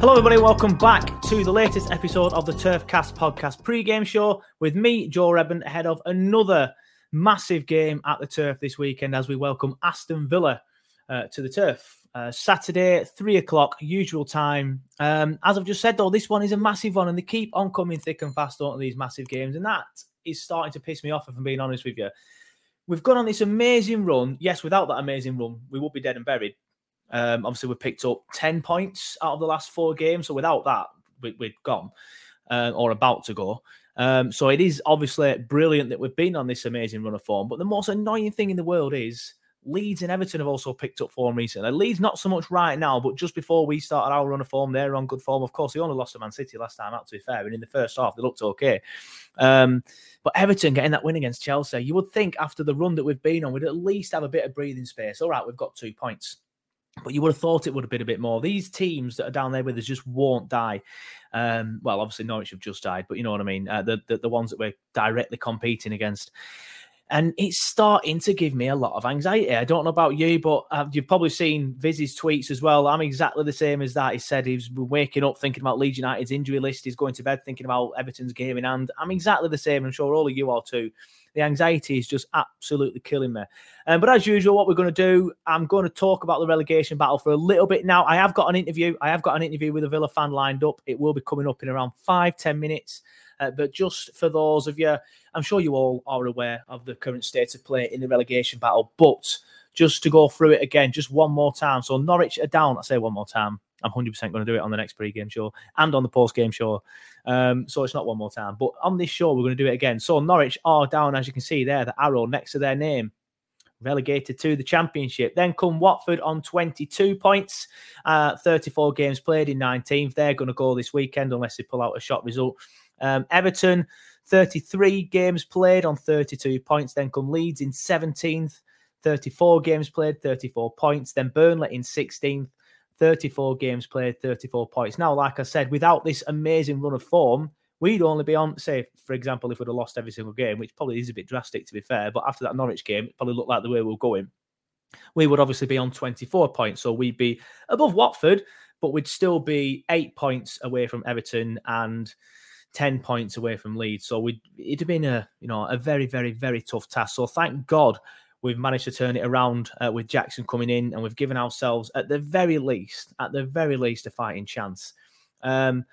Hello, everybody. Welcome back to the latest episode of the Turfcast podcast pre-game show with me, Joe Redmond, ahead of another massive game at the Turf this weekend as we welcome Aston Villa uh, to the Turf. Uh, Saturday, three o'clock, usual time. Um, as I've just said, though, this one is a massive one, and they keep on coming thick and fast, don't these massive games? And that is starting to piss me off, if I'm being honest with you. We've gone on this amazing run. Yes, without that amazing run, we would be dead and buried. Um, obviously, we picked up 10 points out of the last four games. So without that, we, we'd gone uh, or about to go. Um, so it is obviously brilliant that we've been on this amazing run of form. But the most annoying thing in the world is Leeds and Everton have also picked up form recently. Leeds not so much right now, but just before we started our run of form, they're on good form. Of course, they only lost to Man City last time out, to be fair. And in the first half, they looked okay. Um, but Everton getting that win against Chelsea, you would think after the run that we've been on, we'd at least have a bit of breathing space. All right, we've got two points but you would have thought it would have been a bit more. These teams that are down there with us just won't die. Um, well, obviously Norwich have just died, but you know what I mean. Uh, the, the the ones that we're directly competing against, and it's starting to give me a lot of anxiety. I don't know about you, but uh, you've probably seen Viz's tweets as well. I'm exactly the same as that. He said he's waking up thinking about Leeds United's injury list. He's going to bed thinking about Everton's game in hand. I'm exactly the same. I'm sure all of you are too. The anxiety is just absolutely killing me. Um, but as usual, what we're going to do, I'm going to talk about the relegation battle for a little bit now. I have got an interview. I have got an interview with a Villa fan lined up. It will be coming up in around five, ten minutes. Uh, but just for those of you, I'm sure you all are aware of the current state of play in the relegation battle. But just to go through it again, just one more time. So Norwich are down. I say one more time. I'm 100% going to do it on the next pre-game show and on the post-game show. Um, so it's not one more time. But on this show, we're going to do it again. So Norwich are down, as you can see there, the arrow next to their name. Relegated to the championship. Then come Watford on 22 points, uh, 34 games played in 19th. They're going to go this weekend unless they pull out a shot result. Um, Everton, 33 games played on 32 points. Then come Leeds in 17th, 34 games played, 34 points. Then Burnley in 16th, 34 games played, 34 points. Now, like I said, without this amazing run of form, we'd only be on, say, for example, if we'd have lost every single game, which probably is a bit drastic to be fair, but after that Norwich game, it probably looked like the way we are going. We would obviously be on 24 points. So we'd be above Watford, but we'd still be eight points away from Everton and 10 points away from Leeds. So we'd, it'd have been a, you know, a very, very, very tough task. So thank God we've managed to turn it around uh, with Jackson coming in, and we've given ourselves, at the very least, at the very least, a fighting chance. Um,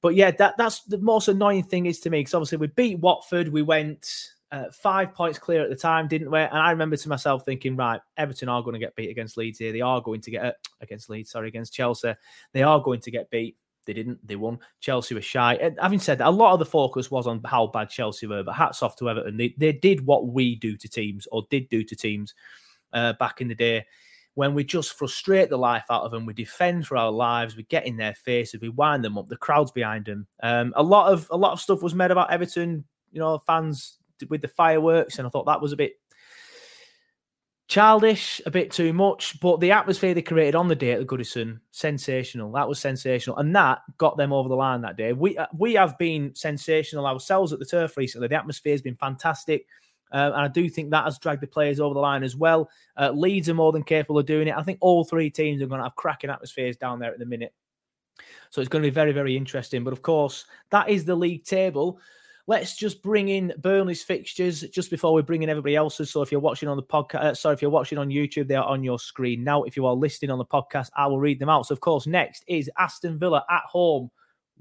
but yeah, that that's the most annoying thing is to me because obviously we beat Watford, we went uh, five points clear at the time, didn't we? And I remember to myself thinking, right, Everton are going to get beat against Leeds here. They are going to get uh, against Leeds, sorry, against Chelsea. They are going to get beat. They didn't. They won. Chelsea were shy. And having said that, a lot of the focus was on how bad Chelsea were. But hats off to Everton. They they did what we do to teams, or did do to teams, uh, back in the day, when we just frustrate the life out of them. We defend for our lives. We get in their faces. We wind them up. The crowd's behind them. Um, a lot of a lot of stuff was made about Everton. You know, fans with the fireworks, and I thought that was a bit childish, a bit too much, but the atmosphere they created on the day at the Goodison, sensational. That was sensational, and that got them over the line that day. We uh, we have been sensational ourselves at the turf recently. The atmosphere has been fantastic. Uh, and I do think that has dragged the players over the line as well. Uh, Leeds are more than capable of doing it. I think all three teams are going to have cracking atmospheres down there at the minute. So it's going to be very, very interesting. But of course, that is the league table let's just bring in Burnley's fixtures just before we bring in everybody else's. So if you're watching on the podcast, uh, sorry, if you're watching on YouTube, they are on your screen now. If you are listening on the podcast, I will read them out. So of course, next is Aston Villa at home,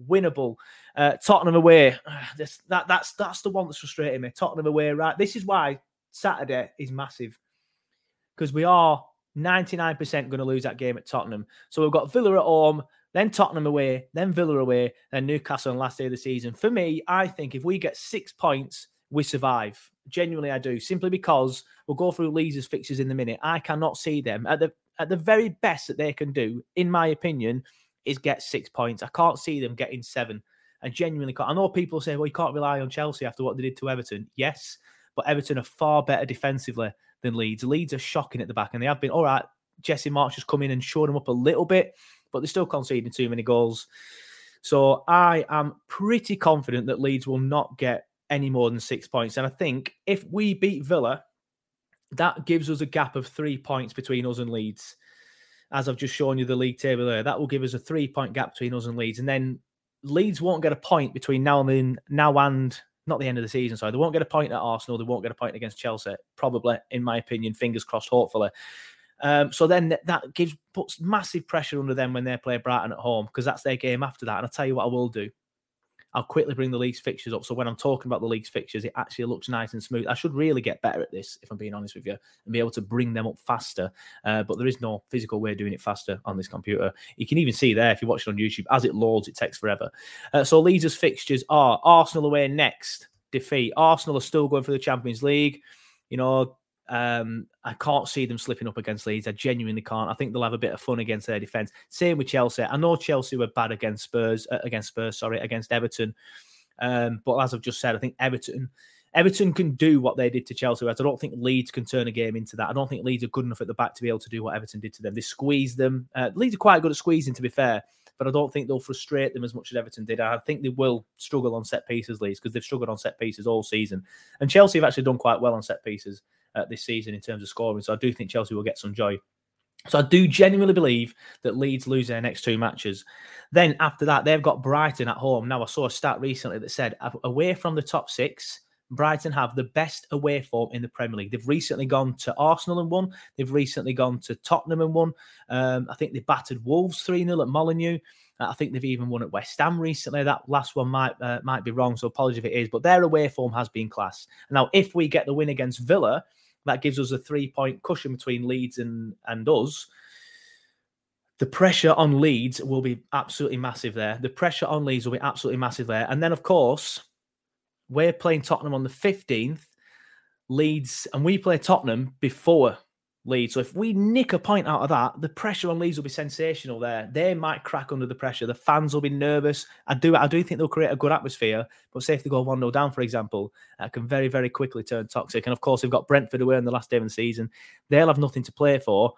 winnable. Uh, Tottenham away. This, that that's that's the one that's frustrating me. Tottenham away, right? This is why Saturday is massive because we are 99% going to lose that game at Tottenham. So we've got Villa at home, then Tottenham away, then Villa away, then Newcastle on last day of the season. For me, I think if we get six points, we survive. Genuinely, I do. Simply because we'll go through Leeds' fixtures in the minute. I cannot see them at the at the very best that they can do, in my opinion, is get six points. I can't see them getting seven. I genuinely can't. I know people say, well, you can't rely on Chelsea after what they did to Everton. Yes, but Everton are far better defensively than Leeds. Leeds are shocking at the back, and they have been all right. Jesse Marsch has come in and showed them up a little bit, but they're still conceding too many goals. So I am pretty confident that Leeds will not get any more than six points. And I think if we beat Villa, that gives us a gap of three points between us and Leeds. As I've just shown you the league table there, that will give us a three point gap between us and Leeds. And then Leeds won't get a point between now and then, now and not the end of the season. Sorry, they won't get a point at Arsenal. They won't get a point against Chelsea. Probably, in my opinion, fingers crossed. Hopefully, um, so then that gives puts massive pressure under them when they play Brighton at home because that's their game after that. And I'll tell you what I will do. I'll quickly bring the league's fixtures up. So when I'm talking about the league's fixtures, it actually looks nice and smooth. I should really get better at this, if I'm being honest with you, and be able to bring them up faster. Uh, but there is no physical way of doing it faster on this computer. You can even see there if you watch it on YouTube, as it loads, it takes forever. Uh, so Leeds' fixtures are Arsenal away next, defeat. Arsenal are still going for the Champions League. You know, um, I can't see them slipping up against Leeds. I genuinely can't. I think they'll have a bit of fun against their defence. Same with Chelsea. I know Chelsea were bad against Spurs, uh, against Spurs, sorry, against Everton. Um, but as I've just said, I think Everton, Everton can do what they did to Chelsea. I don't think Leeds can turn a game into that. I don't think Leeds are good enough at the back to be able to do what Everton did to them. They squeezed them. Uh, Leeds are quite good at squeezing, to be fair, but I don't think they'll frustrate them as much as Everton did. I think they will struggle on set pieces, Leeds, because they've struggled on set pieces all season. And Chelsea have actually done quite well on set pieces uh, this season in terms of scoring. So I do think Chelsea will get some joy. So I do genuinely believe that Leeds lose their next two matches. Then after that, they've got Brighton at home. Now I saw a stat recently that said away from the top six, Brighton have the best away form in the Premier League. They've recently gone to Arsenal and won. They've recently gone to Tottenham and won. Um, I think they battered Wolves 3 0 at Molineux. Uh, I think they've even won at West Ham recently. That last one might uh, might be wrong, so apologies if it is. But their away form has been class. Now, if we get the win against Villa, that gives us a three point cushion between Leeds and, and us. The pressure on Leeds will be absolutely massive there. The pressure on Leeds will be absolutely massive there. And then, of course, we're playing Tottenham on the 15th. Leeds, and we play Tottenham before Leeds. So if we nick a point out of that, the pressure on Leeds will be sensational there. They might crack under the pressure. The fans will be nervous. I do I do think they'll create a good atmosphere. But say if they go 1 0 down, for example, that can very, very quickly turn toxic. And of course, they've got Brentford away in the last day of the season. They'll have nothing to play for.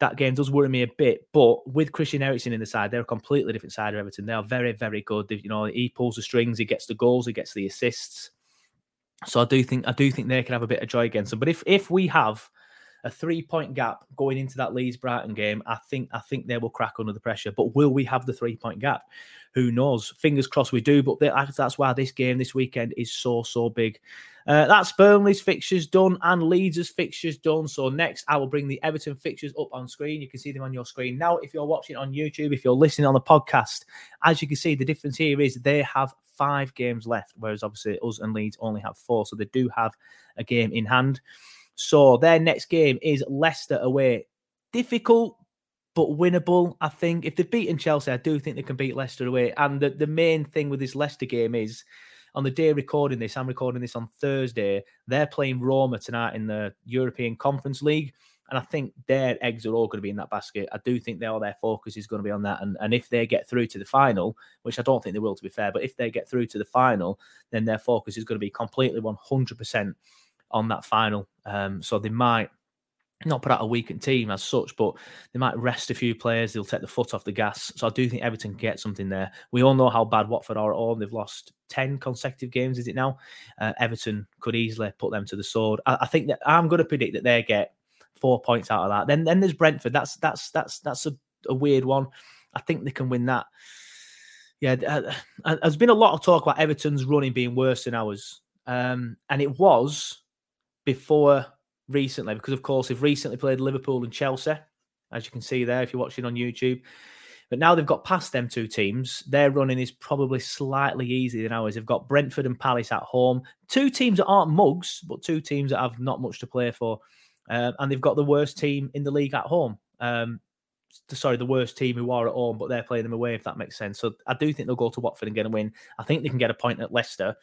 That game does worry me a bit, but with Christian Eriksen in the side, they're a completely different side of Everton. They are very, very good. They, you know, he pulls the strings, he gets the goals, he gets the assists. So I do think I do think they can have a bit of joy against them. But if if we have a three point gap going into that Leeds Brighton game, I think I think they will crack under the pressure. But will we have the three point gap? Who knows? Fingers crossed we do. But that's why this game this weekend is so so big. Uh, that's Burnley's fixtures done and Leeds' fixtures done. So next, I will bring the Everton fixtures up on screen. You can see them on your screen now. If you're watching on YouTube, if you're listening on the podcast, as you can see, the difference here is they have five games left, whereas obviously us and Leeds only have four. So they do have a game in hand. So their next game is Leicester away. Difficult, but winnable. I think if they've beaten Chelsea, I do think they can beat Leicester away. And the, the main thing with this Leicester game is on the day recording this, I'm recording this on Thursday. They're playing Roma tonight in the European Conference League. And I think their eggs are all going to be in that basket. I do think all their focus is going to be on that. And, and if they get through to the final, which I don't think they will, to be fair, but if they get through to the final, then their focus is going to be completely 100% on that final. Um, so they might not put out a weakened team as such, but they might rest a few players. They'll take the foot off the gas. So I do think Everton can get something there. We all know how bad Watford are at home. They've lost 10 consecutive games, is it now? Uh, Everton could easily put them to the sword. I, I think that I'm going to predict that they get four points out of that. Then then there's Brentford. That's that's that's that's a, a weird one. I think they can win that. Yeah, uh, uh, there's been a lot of talk about Everton's running being worse than ours. Um, and it was before recently, because of course they've recently played Liverpool and Chelsea, as you can see there if you're watching on YouTube. But now they've got past them two teams. Their running is probably slightly easier than ours. They've got Brentford and Palace at home. Two teams that aren't mugs, but two teams that have not much to play for. Um, and they've got the worst team in the league at home. Um, sorry, the worst team who are at home, but they're playing them away, if that makes sense. So I do think they'll go to Watford and get a win. I think they can get a point at Leicester.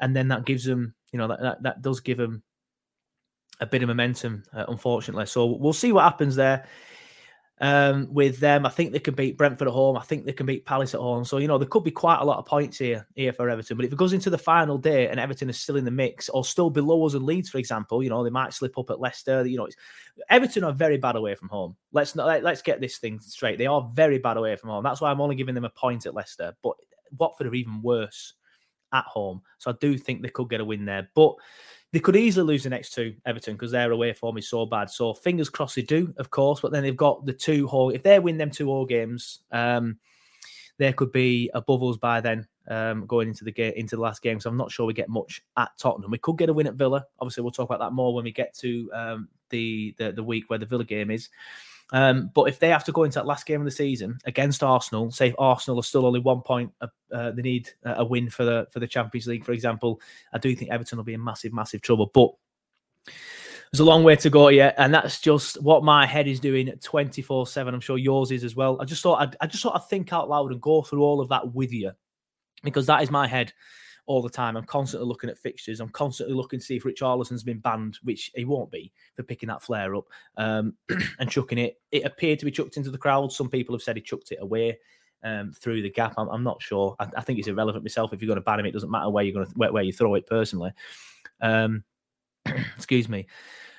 And then that gives them, you know, that, that, that does give them a bit of momentum, uh, unfortunately. So we'll see what happens there um, with them. I think they can beat Brentford at home. I think they can beat Palace at home. So, you know, there could be quite a lot of points here, here for Everton. But if it goes into the final day and Everton is still in the mix or still below us in Leeds, for example, you know, they might slip up at Leicester. You know, Everton are very bad away from home. Let's not, let's get this thing straight. They are very bad away from home. That's why I'm only giving them a point at Leicester. But Watford are even worse at home. So I do think they could get a win there. But they could easily lose the next two, Everton, because their away form is so bad. So fingers crossed they do, of course. But then they've got the two whole. If they win them two all games, um, they could be above us by then, um, going into the game into the last game. So I'm not sure we get much at Tottenham. We could get a win at Villa. Obviously, we'll talk about that more when we get to um, the, the the week where the Villa game is. Um, but if they have to go into that last game of the season against Arsenal, say if Arsenal are still only one point, uh, uh, they need a win for the for the Champions League, for example. I do think Everton will be in massive, massive trouble. But there's a long way to go yet, and that's just what my head is doing 24 seven. I'm sure yours is as well. I just thought I'd, I just sort of think out loud and go through all of that with you because that is my head all the time. I'm constantly looking at fixtures. I'm constantly looking to see if Richarlison's been banned, which he won't be for picking that flare up um, and chucking it. It appeared to be chucked into the crowd. Some people have said he chucked it away. Um, through the gap, I'm, I'm not sure. I, I, think it's irrelevant myself. If you're going to ban him, it doesn't matter where you're going to where, where you throw it. Personally, um, excuse me.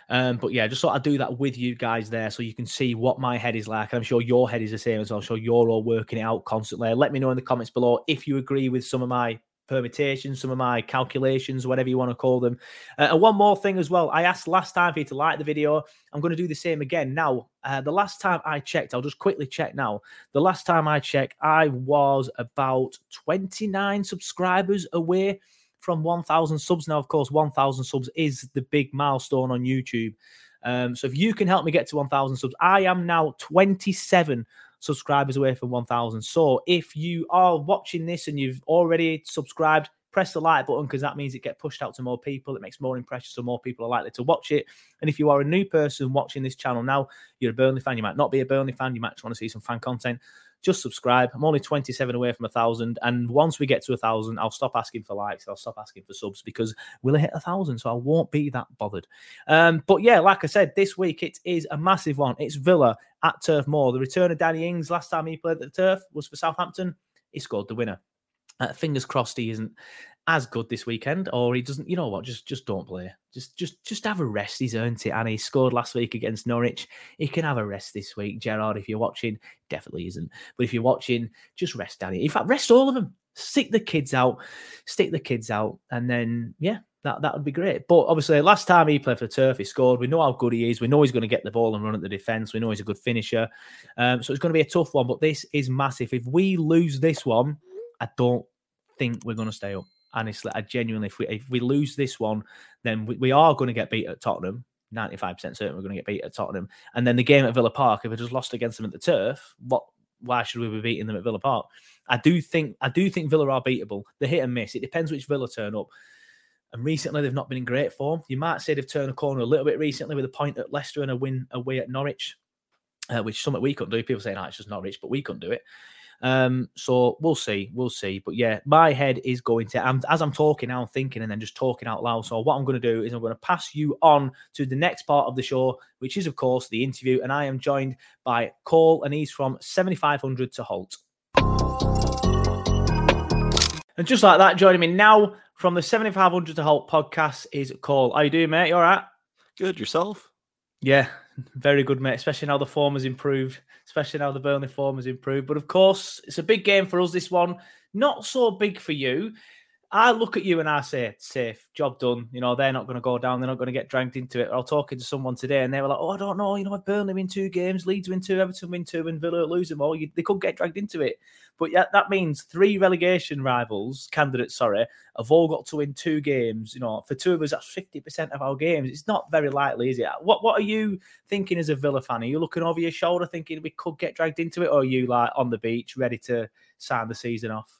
Um, but yeah, just thought I'd do that with you guys there so you can see what my head is like. I'm sure your head is the same as well. I'm sure you're all working it out constantly. Let me know in the comments below if you agree with some of my permutations, some of my calculations, whatever you want to call them. Uh, and one more thing as well. I asked last time for you to like the video. I'm going to do the same again. Now, uh, the last time I checked, I'll just quickly check now. The last time I checked, I was about 29 subscribers away from 1,000 subs. Now, of course, 1,000 subs is the big milestone on YouTube. Um, so if you can help me get to 1,000 subs, I am now 27 subscribers away from 1,000. So if you are watching this and you've already subscribed, press the like button because that means it gets pushed out to more people. It makes more impressions, so more people are likely to watch it. And if you are a new person watching this channel now, you're a Burnley fan, you might not be a Burnley fan, you might just want to see some fan content just subscribe. I'm only 27 away from a thousand. And once we get to a thousand, I'll stop asking for likes. I'll stop asking for subs because we'll hit a thousand. So I won't be that bothered. Um, but yeah, like I said, this week it is a massive one. It's Villa at Turf Moor. The return of Danny Ings last time he played at the Turf was for Southampton. He scored the winner. Uh, fingers crossed he isn't as good this weekend, or he doesn't. You know what? Just just don't play. Just just just have a rest. He's earned it, and he scored last week against Norwich. He can have a rest this week. Gerrard, if you're watching, definitely isn't. But if you're watching, just rest Danny. In fact, rest all of them. Stick the kids out. Stick the kids out, and then yeah, that that would be great. But obviously, last time he played for Turf, he scored. We know how good he is. We know he's going to get the ball and run at the defense. We know he's a good finisher. Um, so it's going to be a tough one. But this is massive. If we lose this one, I don't think we're going to stay up honestly, I genuinely, if we if we lose this one, then we, we are going to get beat at Tottenham. 95% certain we're going to get beat at Tottenham. And then the game at Villa Park, if we just lost against them at the turf, what why should we be beating them at Villa Park? I do think I do think Villa are beatable. They hit and miss. It depends which Villa turn up. And recently they've not been in great form. You might say they've turned a corner a little bit recently with a point at Leicester and a win away at Norwich. uh, which something we couldn't do. People saying, oh, it's just Norwich, but we couldn't do it. Um, so we'll see, we'll see. But yeah, my head is going to. I'm, as I'm talking I'm thinking, and then just talking out loud. So what I'm going to do is I'm going to pass you on to the next part of the show, which is of course the interview, and I am joined by Cole, and he's from 7500 to Holte. And just like that, joining me now from the 7500 to Holte podcast is Cole. How you doing, mate? You all right? Good. Yourself? Yeah, very good, mate. Especially now the form has improved. Especially now the Burnley form has improved. But of course, it's a big game for us. This one, not so big for you. I look at you and I say, safe, job done. You know, they're not going to go down. They're not going to get dragged into it. I was talking to someone today and they were like, oh, I don't know. You know, Burnley win two games, Leeds win two, Everton win two, and Villa lose them all. You, they could get dragged into it. But yeah, that means three relegation rivals, candidates, sorry, have all got to win two games. You know, for two of us, that's 50% of our games. It's not very likely, is it? What What are you thinking as a Villa fan? Are you looking over your shoulder thinking we could get dragged into it? Or are you like on the beach ready to sign the season off?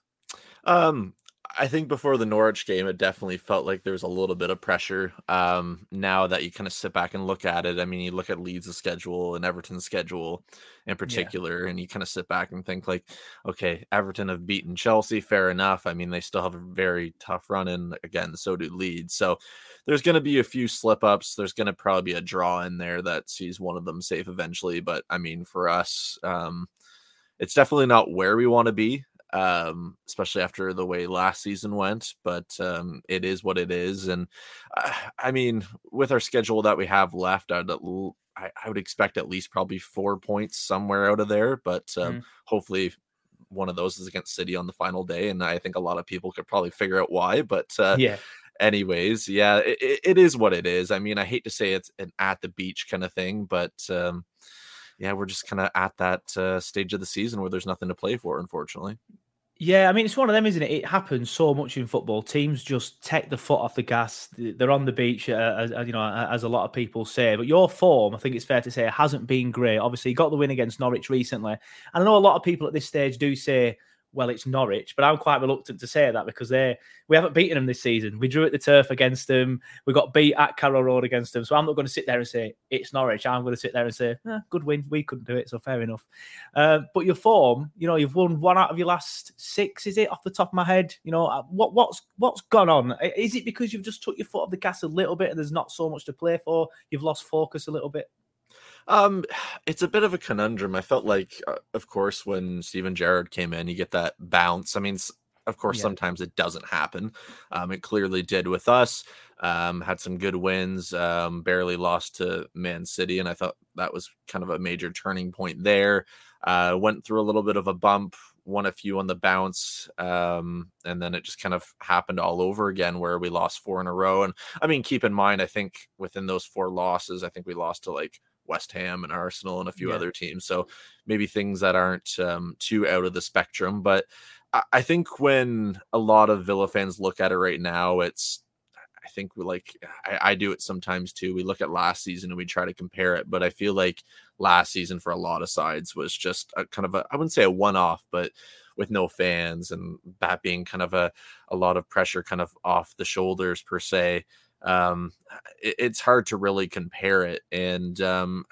Um, I think before the Norwich game, it definitely felt like there was a little bit of pressure. Um, now that you kind of sit back and look at it, I mean, you look at Leeds' schedule and Everton's schedule in particular, yeah. and you kind of sit back and think, like, okay, Everton have beaten Chelsea, fair enough. I mean, they still have a very tough run in. Again, so do Leeds. So there's going to be a few slip ups. There's going to probably be a draw in there that sees one of them safe eventually. But I mean, for us, um, it's definitely not where we want to be um, especially after the way last season went. But um, it is what it is, and uh, I mean, with our schedule that we have left, I'd, I, I would expect at least probably four points somewhere out of there. But um, mm. hopefully, one of those is against City on the final day, and I think a lot of people could probably figure out why. But uh, yeah. Anyways, yeah, it, it is what it is. I mean, I hate to say it's an at the beach kind of thing, but um, yeah, we're just kind of at that uh, stage of the season where there's nothing to play for, unfortunately. Yeah, I mean it's one of them, isn't it? It happens so much in football. Teams just take the foot off the gas. They're on the beach, uh, as, you know, as a lot of people say. But your form, I think it's fair to say, hasn't been great. Obviously, you got the win against Norwich recently, and I know a lot of people at this stage do say, well, it's Norwich, but I'm quite reluctant to say that because they we haven't beaten them this season. We drew at the turf against them. We got beat at Carrow Road against them. So I'm not going to sit there and say it's Norwich. I'm going to sit there and say, eh, good win. We couldn't do it, so fair enough. Uh, but your form, you know, you've won one out of your last six. Is it off the top of my head? You know, uh, what what's what's gone on? Is it because you've just took your foot off the gas a little bit and there's not so much to play for? You've lost focus a little bit. Um, it's a bit of a conundrum. I felt like, uh, of course, when Steven Gerrard came in, you get that bounce. I mean, of course, yeah. sometimes it doesn't happen. Um, it clearly did with us. Um, had some good wins. Um, barely lost to Man City, and I thought that was kind of a major turning point there. Uh, went through a little bit of a bump, won a few on the bounce, um, and then it just kind of happened all over again, where we lost four in a row. And I mean, keep in mind, I think within those four losses, I think we lost to like West Ham and Arsenal and a few yeah. other teams. So maybe things that aren't um, too out of the spectrum. But I, I, think when a lot of Villa fans look at it right now, it's I think we like I, I do it sometimes too. We look at last season and we try to compare it, but I feel like last season for a lot of sides was just a kind of a I wouldn't say a one off, but with no fans and that being kind of a, a lot of pressure kind of off the shoulders per se um, it, it's hard to really compare it. And um,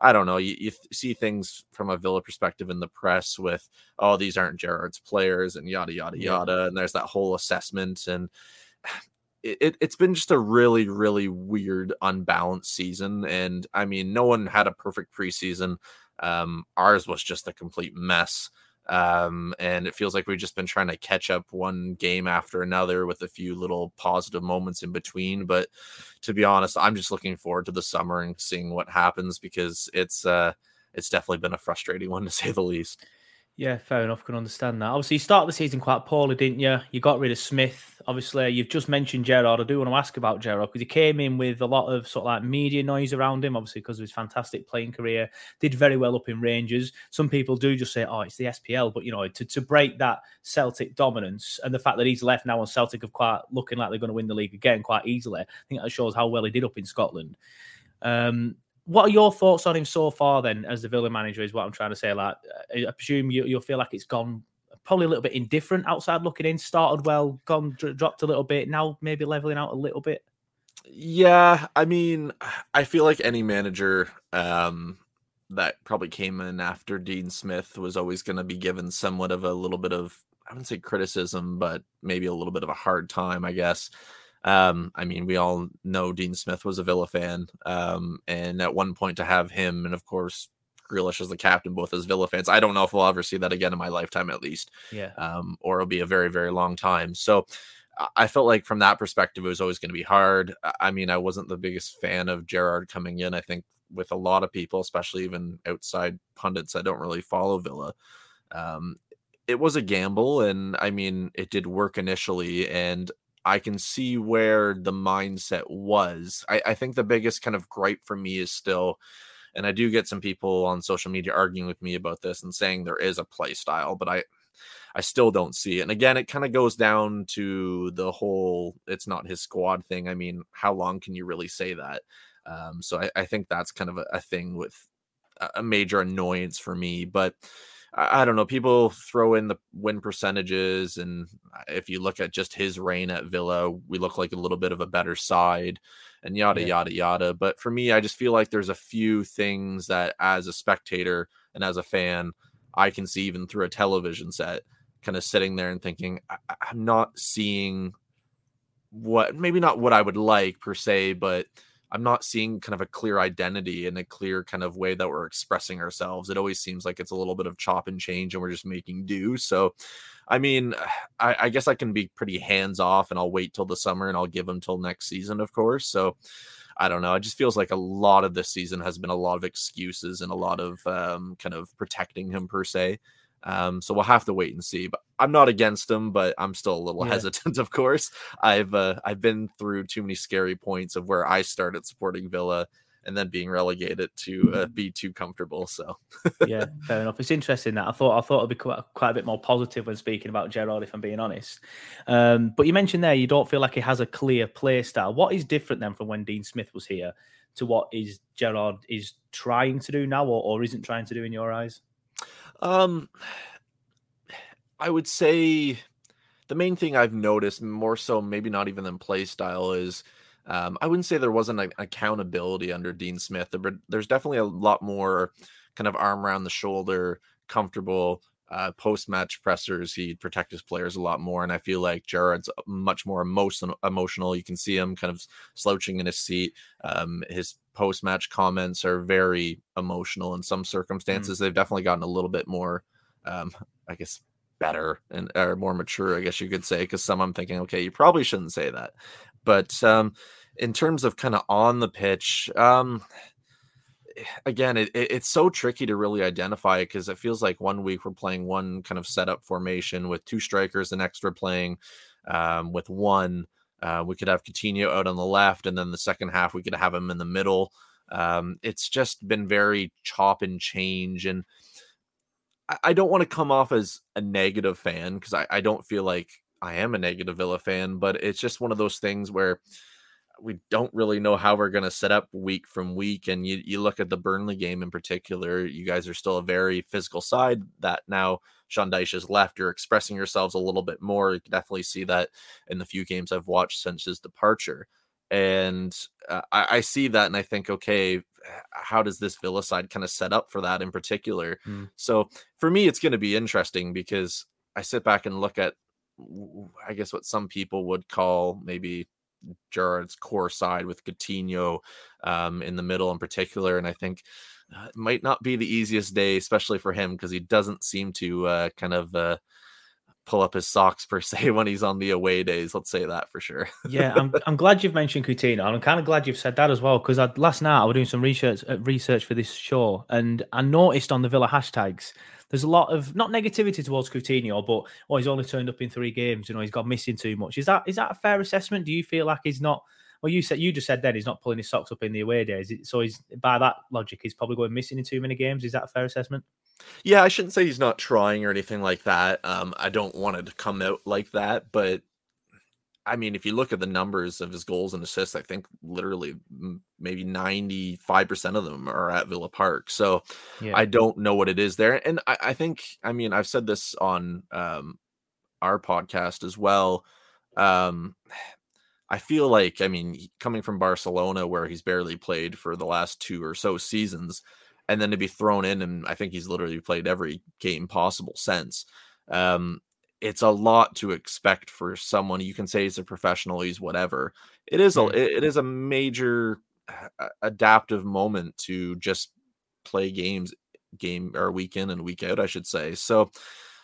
I don't know, you, you see things from a Villa perspective in the press with, oh, these aren't Gerrard's players and yada, yada, yeah. yada. And there's that whole assessment. And it, it's been just a really, really weird, unbalanced season. And I mean, no one had a perfect preseason. Um, ours was just a complete mess. Um, and it feels like we've just been trying to catch up one game after another with a few little positive moments in between. But to be honest, I'm just looking forward to the summer and seeing what happens because it's uh, it's definitely been a frustrating one to say the least. Yeah, fair enough. Can understand that. Obviously, you started the season quite poorly, didn't you? You got rid of Smith. Obviously, you've just mentioned Gerrard. I do want to ask about Gerrard because he came in with a lot of sort of like media noise around him, obviously because of his fantastic playing career. Did very well up in Rangers. Some people do just say, "Oh, it's the SPL," but you know, to, to break that Celtic dominance and the fact that he's left now and Celtic have quite looking like they're going to win the league again quite easily. I think that shows how well he did up in Scotland. Um, what are your thoughts on him so far then as the Villa manager is what I'm trying to say like I presume you, you'll feel like it's gone probably a little bit indifferent outside looking in started well gone dropped a little bit now maybe leveling out a little bit yeah I mean I feel like any manager um that probably came in after Dean Smith was always going to be given somewhat of a little bit of I wouldn't say criticism, but maybe a little bit of a hard time, I guess. Um, I mean, we all know Dean Smith was a Villa fan, um, and at one point to have him and of course Grealish as the captain, both as Villa fans. I don't know if we'll ever see that again in my lifetime, at least. Yeah. Um, or it'll be a very, very long time. So I felt like from that perspective, it was always going to be hard. I mean, I wasn't the biggest fan of Gerrard coming in. I think with a lot of people, especially even outside pundits I don't really follow Villa, um, it was a gamble. And I mean, it did work initially. And I can see where the mindset was. I, I think the biggest kind of gripe for me is still, and I do get some people on social media arguing with me about this and saying there is a play style, but I I still don't see it. And again, it kind of goes down to the whole it's not his squad thing. I mean, how long can you really say that? Um, so I, I, think that's kind of a, a thing with a major annoyance for me. But I, don't know. People throw in the win percentages, and uh, if you look at just his reign at Villa, we look like a little bit of a better side, and yada yeah. yada yada. But for me, I just feel like there's a few things that, as a spectator and as a fan, I can see even through a television set kind of sitting there and thinking, I- I'm not seeing what maybe not what I would like per se, but I'm not seeing kind of a clear identity and a clear kind of way that we're expressing ourselves. It always seems like it's a little bit of chop and change and we're just making do. So, I mean, I, I guess I can be pretty hands off and I'll wait till the summer and I'll give them till next season, of course. So, I don't know. It just feels like a lot of this season has been a lot of excuses and a lot of um, kind of protecting him per se. Um, so we'll have to wait and see. But I'm not against him, but I'm still a little yeah. hesitant. Of course, I've uh, I've been through too many scary points of where I started supporting Villa and then being relegated to uh, be too comfortable. So yeah, fair enough. It's interesting that I thought I thought it'd be quite, quite a bit more positive when speaking about Gerrard, if I'm being honest. Um, but you mentioned there you don't feel like he has a clear play style. What is different then from when Dean Smith was here to what is Gerrard is trying to do now or, or isn't trying to do in your eyes? Um, I would say the main thing I've noticed more so, maybe not even than play style, is um, I wouldn't say there wasn't an accountability under Dean Smith, but there's definitely a lot more kind of arm around the shoulder, comfortable. Uh, post match pressers, he'd protect his players a lot more. And I feel like Gerrard's much more emotional. Emotional. You can see him kind of slouching in his seat. Um, his post match comments are very emotional in some mm. circumstances. Mm. They've definitely gotten a little bit more, um, I guess, better and or more mature, I guess you could say. Because some I'm thinking, okay, you probably shouldn't say that. But um, in terms of kind of on the pitch, um, again, it, it, it's so tricky to really identify because it feels like one week we're playing one kind of setup formation with two strikers, and extra playing um, with one. Uh, we could have Coutinho out on the left, and then the second half we could have him in the middle. Um, it's just been very chop and change, and I, I don't want to come off as a negative fan because I, I don't feel like I am a negative Villa fan, but it's just one of those things where we don't really know how we're going to set up week from week. And you, you look at the Burnley game in particular, you guys are still a very physical side that now Sean Dyche has left. You're expressing yourselves a little bit more. You can definitely see that in the few games I've watched since his departure. And uh, I, I, see that and I think, okay, how does this Villa side kind of set up for that in particular? Mm. So for me, it's going to be interesting because I sit back and look at, I guess, what some people would call maybe Gerrard's core side with Coutinho um, in the middle in particular. And I think uh, it might not be the easiest day, especially for him, because he doesn't seem to uh, kind of uh, pull up his socks per se when he's on the away days. Let's say that for sure. yeah, I'm, I'm glad you've mentioned Coutinho, and I'm kind of glad you've said that as well because last night I was doing some research uh, research for this show, and I noticed on the Villa hashtags there's a lot of not negativity towards Coutinho, but oh, he's only turned up in three games. You know, he's got missing too much. Is that is that a fair assessment? Do you feel like he's not? Well, you said you just said then he's not pulling his socks up in the away days. So he's by that logic, he's probably going missing in too many games. Is that a fair assessment? Yeah, I shouldn't say he's not trying or anything like that. Um, I don't want it to come out like that, but I mean, if you look at the numbers of his goals and assists, I think literally maybe 95% of them are at Villa Park. So yeah. I don't know what it is there. And I, I, think, I mean, I've said this on um, our podcast as well. Um, I feel like, I mean, coming from Barcelona, where he's barely played for the last two or so seasons, and then to be thrown in, and I think he's literally played every game possible since. Um, it's a lot to expect for someone. You can say he's a professional, he's whatever. It is a Mm. it is a major uh, adaptive moment to just play games game or week in and week out, I should say. So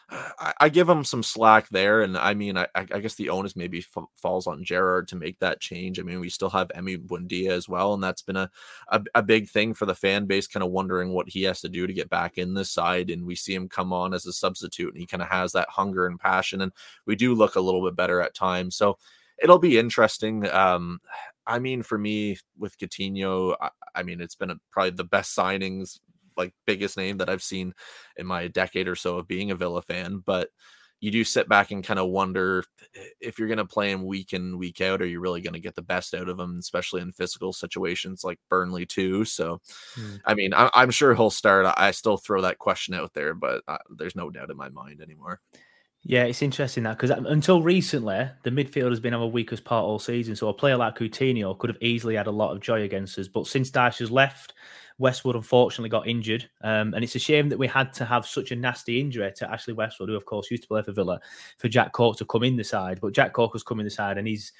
I, I give him some slack there, and I mean, I, I guess the onus maybe f- falls on Gerrard to make that change. I mean, we still have Emi Buendia as well, and that's been a, a a big thing for the fan base, kind of wondering what he has to do to get back in this side. And we see him come on as a substitute, and he kind of has that hunger and passion, and we do look a little bit better at times. So it'll be interesting. Um, I mean, for me with Coutinho, I, I mean, it's been a, probably the best signings like biggest name that I've seen in my decade or so of being a Villa fan. But you do sit back and kind of wonder if you're going to play him week in week out, are you really going to get the best out of him, especially in physical situations like Burnley too? So, Hmm. I mean, I, I'm sure he'll start. I still throw that question out there, but uh, there's no doubt in my mind anymore. Yeah, it's interesting that because until recently, the midfield has been our weakest part all season. So a player like Coutinho could have easily had a lot of joy against us. But since Dyche has left, Westwood unfortunately got injured. Um, and it's a shame that we had to have such a nasty injury to Ashley Westwood, who, of course, used to play for Villa, for Jack Cork to come in the side. But Jack Cork has come in the side and he's.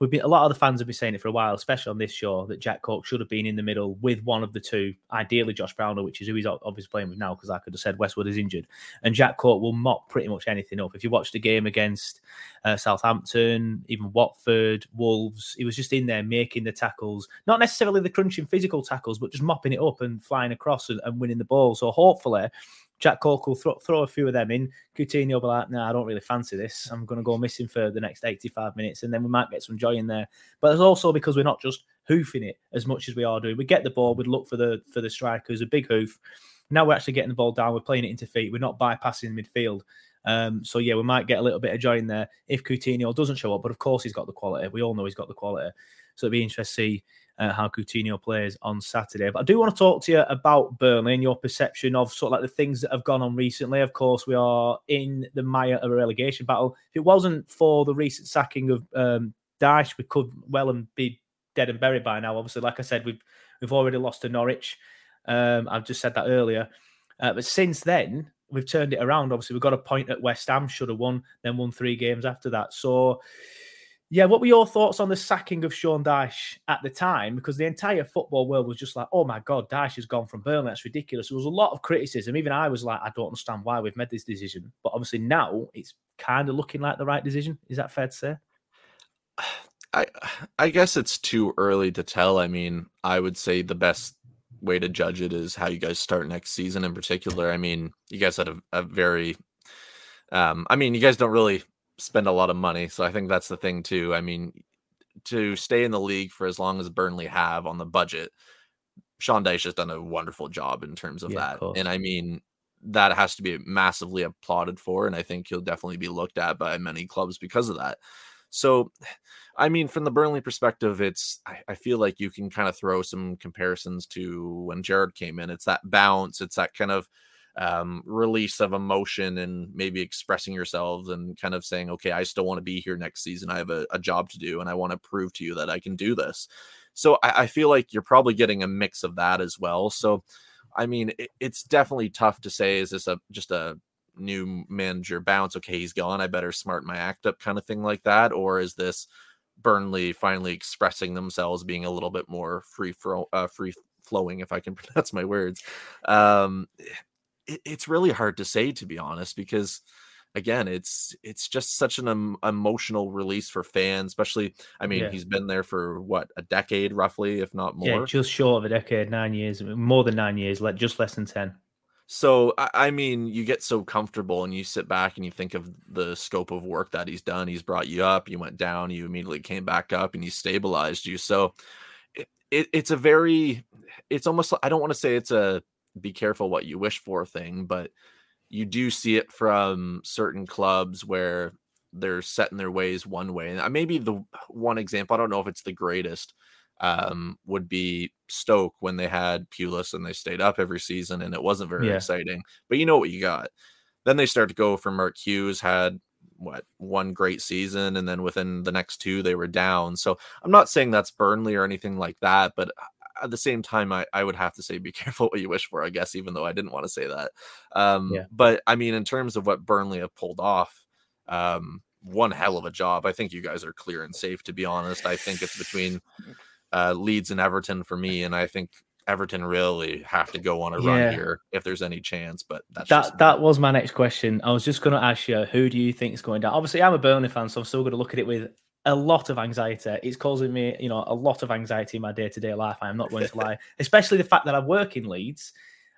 We've been a lot of the fans have been saying it for a while, especially on this show, that Jack Cork should have been in the middle with one of the two, ideally Josh Brownhill, which is who he's obviously playing with now, because I could have said Westwood is injured and Jack Cork will mop pretty much anything up. If you watch the game against uh, Southampton, even Watford, Wolves, he was just in there making the tackles, not necessarily the crunching physical tackles, but just mopping it up and flying across and, and winning the ball. So hopefully, Jack Cork will throw, throw a few of them in. Coutinho will be like, nah, I don't really fancy this. I'm going to go missing for the next 85 minutes, and then we might get some joy in there. But it's also because we're not just hoofing it as much as we are doing. We get the ball, we'd look for the for the strikers, a big hoof. Now we're actually getting the ball down. We're playing it into feet. We're not bypassing midfield. Um, so yeah, we might get a little bit of joy in there if Coutinho doesn't show up. But of course, he's got the quality. We all know he's got the quality. So it'd be interesting to see uh, how Coutinho plays on Saturday. But I do want to talk to you about Burnley and your perception of sort of like the things that have gone on recently. Of course, we are in the mire of a relegation battle. If it wasn't for the recent sacking of um, Dyche, we could well and be dead and buried by now. Obviously, like I said, we've we've already lost to Norwich. Um, I've just said that earlier. Uh, but since then, we've turned it around. Obviously, we got a point at West Ham, should have won, then won three games after that. So, yeah, what were your thoughts on the sacking of Sean Dyche at the time? Because the entire football world was just like, oh my God, Dyche has gone from Burnley. That's ridiculous. There was a lot of criticism. Even I was like, I don't understand why we've made this decision. But obviously now it's kind of looking like the right decision. Is that fair to say? I I guess it's too early to tell. I mean, I would say the best way to judge it is how you guys start next season in particular. I mean, you guys had a, a very um I mean, you guys don't really spend a lot of money, so I think that's the thing too. I mean, to stay in the league for as long as Burnley have on the budget, Sean Dyche has done a wonderful job in terms of Yeah, that. course. and I mean, that has to be massively applauded for, and I think he'll definitely be looked at by many clubs because of that. So, I mean, from the Burnley perspective, it's I, I feel like you can kind of throw some comparisons to when Gerrard came in. It's that bounce, it's that kind of um, release of emotion and maybe expressing yourselves and kind of saying, okay, I still want to be here next season. I have a, a job to do and I want to prove to you that I can do this. So I, I feel like you're probably getting a mix of that as well. So, I mean, it, it's definitely tough to say, is this a just a new manager bounce? Okay, he's gone. I better smart my act up kind of thing like that. Or is this Burnley finally expressing themselves, being a little bit more free fro- uh, free flowing, if I can pronounce my words. Um, it, it's really hard to say, to be honest, because again, it's it's just such an um, emotional release for fans. Especially, I mean, Yeah. he's been there for what a decade, roughly, if not more. Yeah, just short of a decade, nine years, more than nine years, like just less than 10. So I, I mean, you get so comfortable and you sit back and you think of the scope of work that he's done. He's brought you up, you went down, you immediately came back up, and he stabilized you. So it, it, it's a very, it's almost I don't want to say it's a be careful what you wish for thing, but you do see it from certain clubs where they're set in their ways one way. And uh, maybe the one example, I don't know if it's the greatest, um, would be Stoke when they had Pulis and they stayed up every season and it wasn't very Yeah. exciting. But you know what you got. Then they start to go from Mark Hughes had what one great season and then within the next two they were down. So I'm not saying that's Burnley or anything like that, but at the same time, I, I would have to say be careful what you wish for, I guess, even though I didn't want to say that. Um, Yeah. But I mean, in terms of what Burnley have pulled off, um, one hell of a job. I think you guys are clear and safe, to be honest. I think it's between uh, Leeds and Everton for me, and I think Everton really have to go on a Yeah. run here if there's any chance. But that's That that was my next question. I was just going to ask you, who do you think is going down? Obviously, I'm a Burnley fan, so I'm still going to look at it with a lot of anxiety. It's causing me, you know, a lot of anxiety in my day to day life. I am not going to lie, especially the fact that I work in Leeds,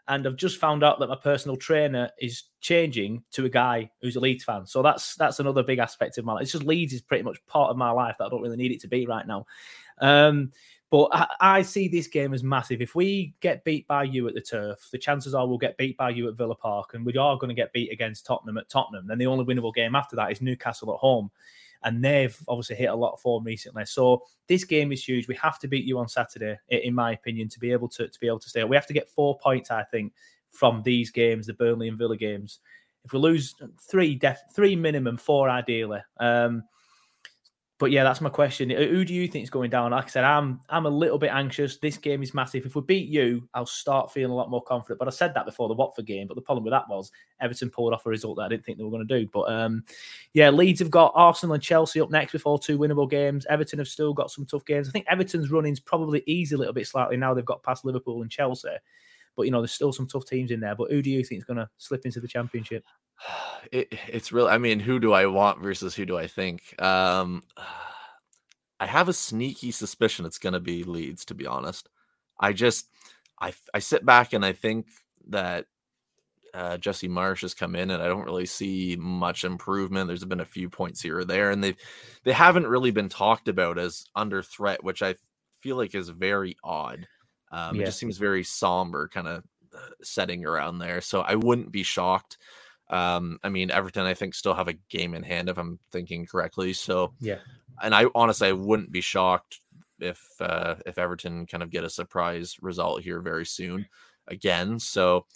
and I've just found out that my personal trainer is changing to a guy who's a Leeds fan. So that's that's another big aspect of my life. It's just Leeds is pretty much part of my life that I don't really need it to be right now. Um, but I, I see this game as massive. If we get beat by you at the turf, the chances are we'll get beat by you at Villa Park, and we are going to get beat against Tottenham at Tottenham. Then the only winnable game after that is Newcastle at home. And they've obviously hit a lot of form recently. So this game is huge. We have to beat you on Saturday, in my opinion, to be able to, to be able to stay. We have to get four points, I think, from these games, the Burnley and Villa games. If we lose three, def- three minimum, four ideally. Um, but yeah, that's my question. Who do you think is going down? Like I said, I'm I'm a little bit anxious. This game is massive. If we beat you, I'll start feeling a lot more confident. But I said that before the Watford game. But the problem with that was Everton pulled off a result that I didn't think they were going to do. But um, yeah, Leeds have got Arsenal and Chelsea up next before two winnable games. Everton have still got some tough games. I think Everton's running's probably easy a little bit slightly now. They've got past Liverpool and Chelsea. But you know, there's still some tough teams in there. But who do you think is going to slip into the championship? it, it's really. I mean, who do I want versus who do I think? Um, I have a sneaky suspicion it's going to be Leeds. To be honest, I just I I sit back and I think that uh, Jesse Marsch has come in, and I don't really see much improvement. There's been a few points here or there, and they they haven't really been talked about as under threat, which I feel like is very odd. Um, Yeah. It just seems very somber, kind of uh, setting around there. So I wouldn't be shocked. Um, I mean, Everton, I think, still have a game in hand, if I'm thinking correctly. So, Yeah. and I honestly, I wouldn't be shocked if uh, if Everton kind of get a surprise result here very soon again. So,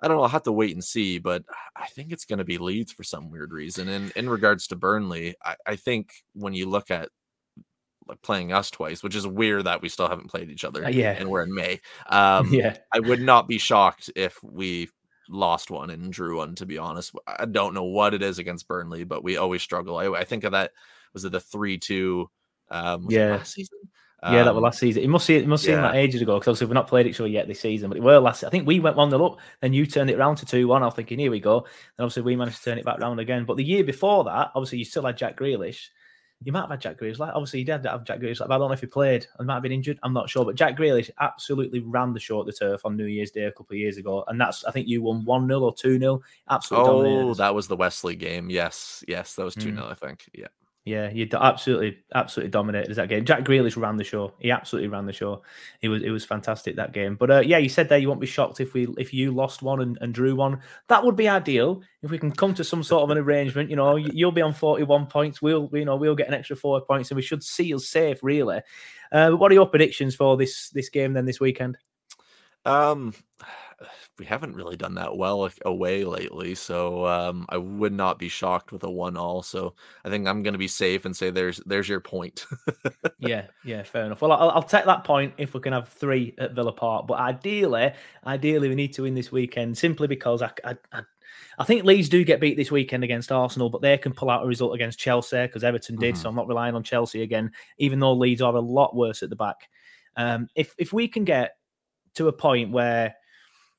I don't know. I'll have to wait and see, but I think it's going to be Leeds for some weird reason. And in regards to Burnley, I, I think when you look at like playing us twice, which is weird that we still haven't played each other, Uh, yeah. and we're in May. Um, yeah. I would not be shocked if we lost one and drew one. To be honest, I don't know what it is against Burnley, but we always struggle. I, I think of that was it the three two. Um, Yeah. last season. Yeah, that was Um, last season. It must see it must seem yeah. like ages ago because obviously we've not played each other yet this season. But it were last. I think we went one 0 up, then you turned it around to two one. I was thinking, here we go. And obviously we managed to turn it back round again. But the year before that, obviously you still had Jack Grealish. You might have had Jack Grealish. Obviously he did have Jack Grealish. But I don't know if he played. I might have been injured. I'm not sure. But Jack Grealish absolutely ran the show at the turf on New Year's Day a couple of years ago, and that's I think you won one 0 or two 0 Absolutely Oh, us. that was the Wesley game. Yes, yes, that was two Mm. 0 I think. Yeah. Yeah, you absolutely, absolutely dominated that game. Jack Grealish ran the show. He absolutely ran the show. It was, it was fantastic that game. But uh, yeah, you said there you won't be shocked if we, if you lost one and, and drew one. That would be ideal if we can come to some sort of an arrangement. You know, you- you'll be on forty-one points. We'll, you know, we'll get an extra four points, and we should seal safe, really. Uh, what are your predictions for this this game then this weekend? Um, we haven't really done that well away lately, so um, I would not be shocked with a one all. So I think I'm going to be safe and say there's there's your point. yeah, yeah, fair enough. Well, I'll, I'll take that point if we can have three at Villa Park. But ideally, ideally, we need to win this weekend simply because I, I, I, I think Leeds do get beat this weekend against Arsenal, but they can pull out a result against Chelsea because Everton did. So I'm not relying on Chelsea again, even though Leeds are a lot worse at the back. Um, if if we can get to a point where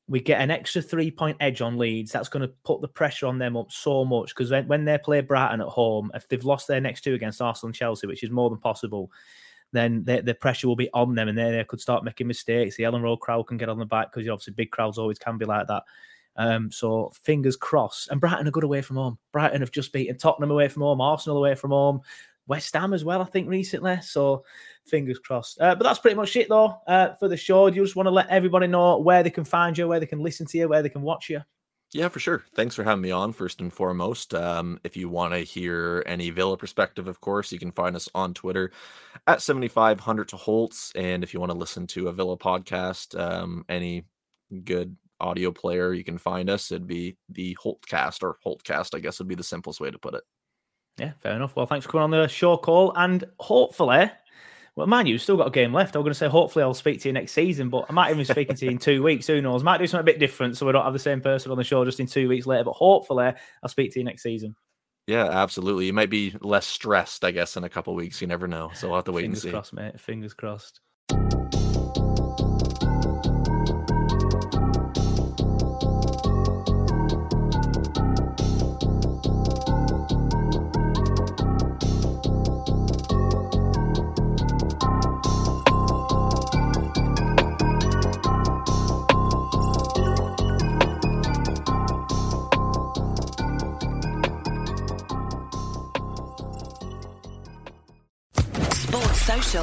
we get an extra three point edge on Leeds, that's going to put the pressure on them up so much because when, when they play Brighton at home, if they've lost their next two against Arsenal and Chelsea, which is more than possible, then the, the pressure will be on them and then they could start making mistakes. The Elland Road crowd can get on the back because obviously big crowds always can be like that. Um, so fingers crossed. And Brighton are good away from home. Brighton have just beaten Tottenham away from home, Arsenal away from home, West Ham as well, I think, recently. So fingers crossed. Uh, but that's pretty much it, though, uh, for the show. Do you just want to let everybody know where they can find you, where they can listen to you, where they can watch you? Yeah, for sure. Thanks for having me on, first and foremost. Um, if you want to hear any Villa perspective, of course, you can find us on Twitter at 7500 to Holte. And if you want to listen to a Villa podcast, um, any good audio player, you can find us. It'd be the Holtcast or Holtcast, I guess would be the simplest way to put it. Yeah, fair enough. Well, thanks for coming on the show call. And hopefully, Well, man, you've still got a game left. I'm going to say hopefully I'll speak to you next season, but I might even be speaking to you in two weeks. Who knows? Might do something a bit different so we don't have the same person on the show just in two weeks later. But hopefully I'll speak to you next season. Yeah, absolutely. You might be less stressed, I guess, in a couple weeks. You never know. So we'll have to wait Fingers and see. Fingers crossed, mate. Fingers crossed.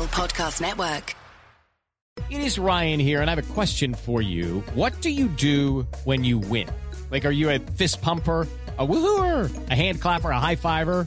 Podcast Network. It is Ryan here, and I have a question for you. What do you do when you win? Like, are you a fist pumper? A woohooer, a hand clapper, a high fiver.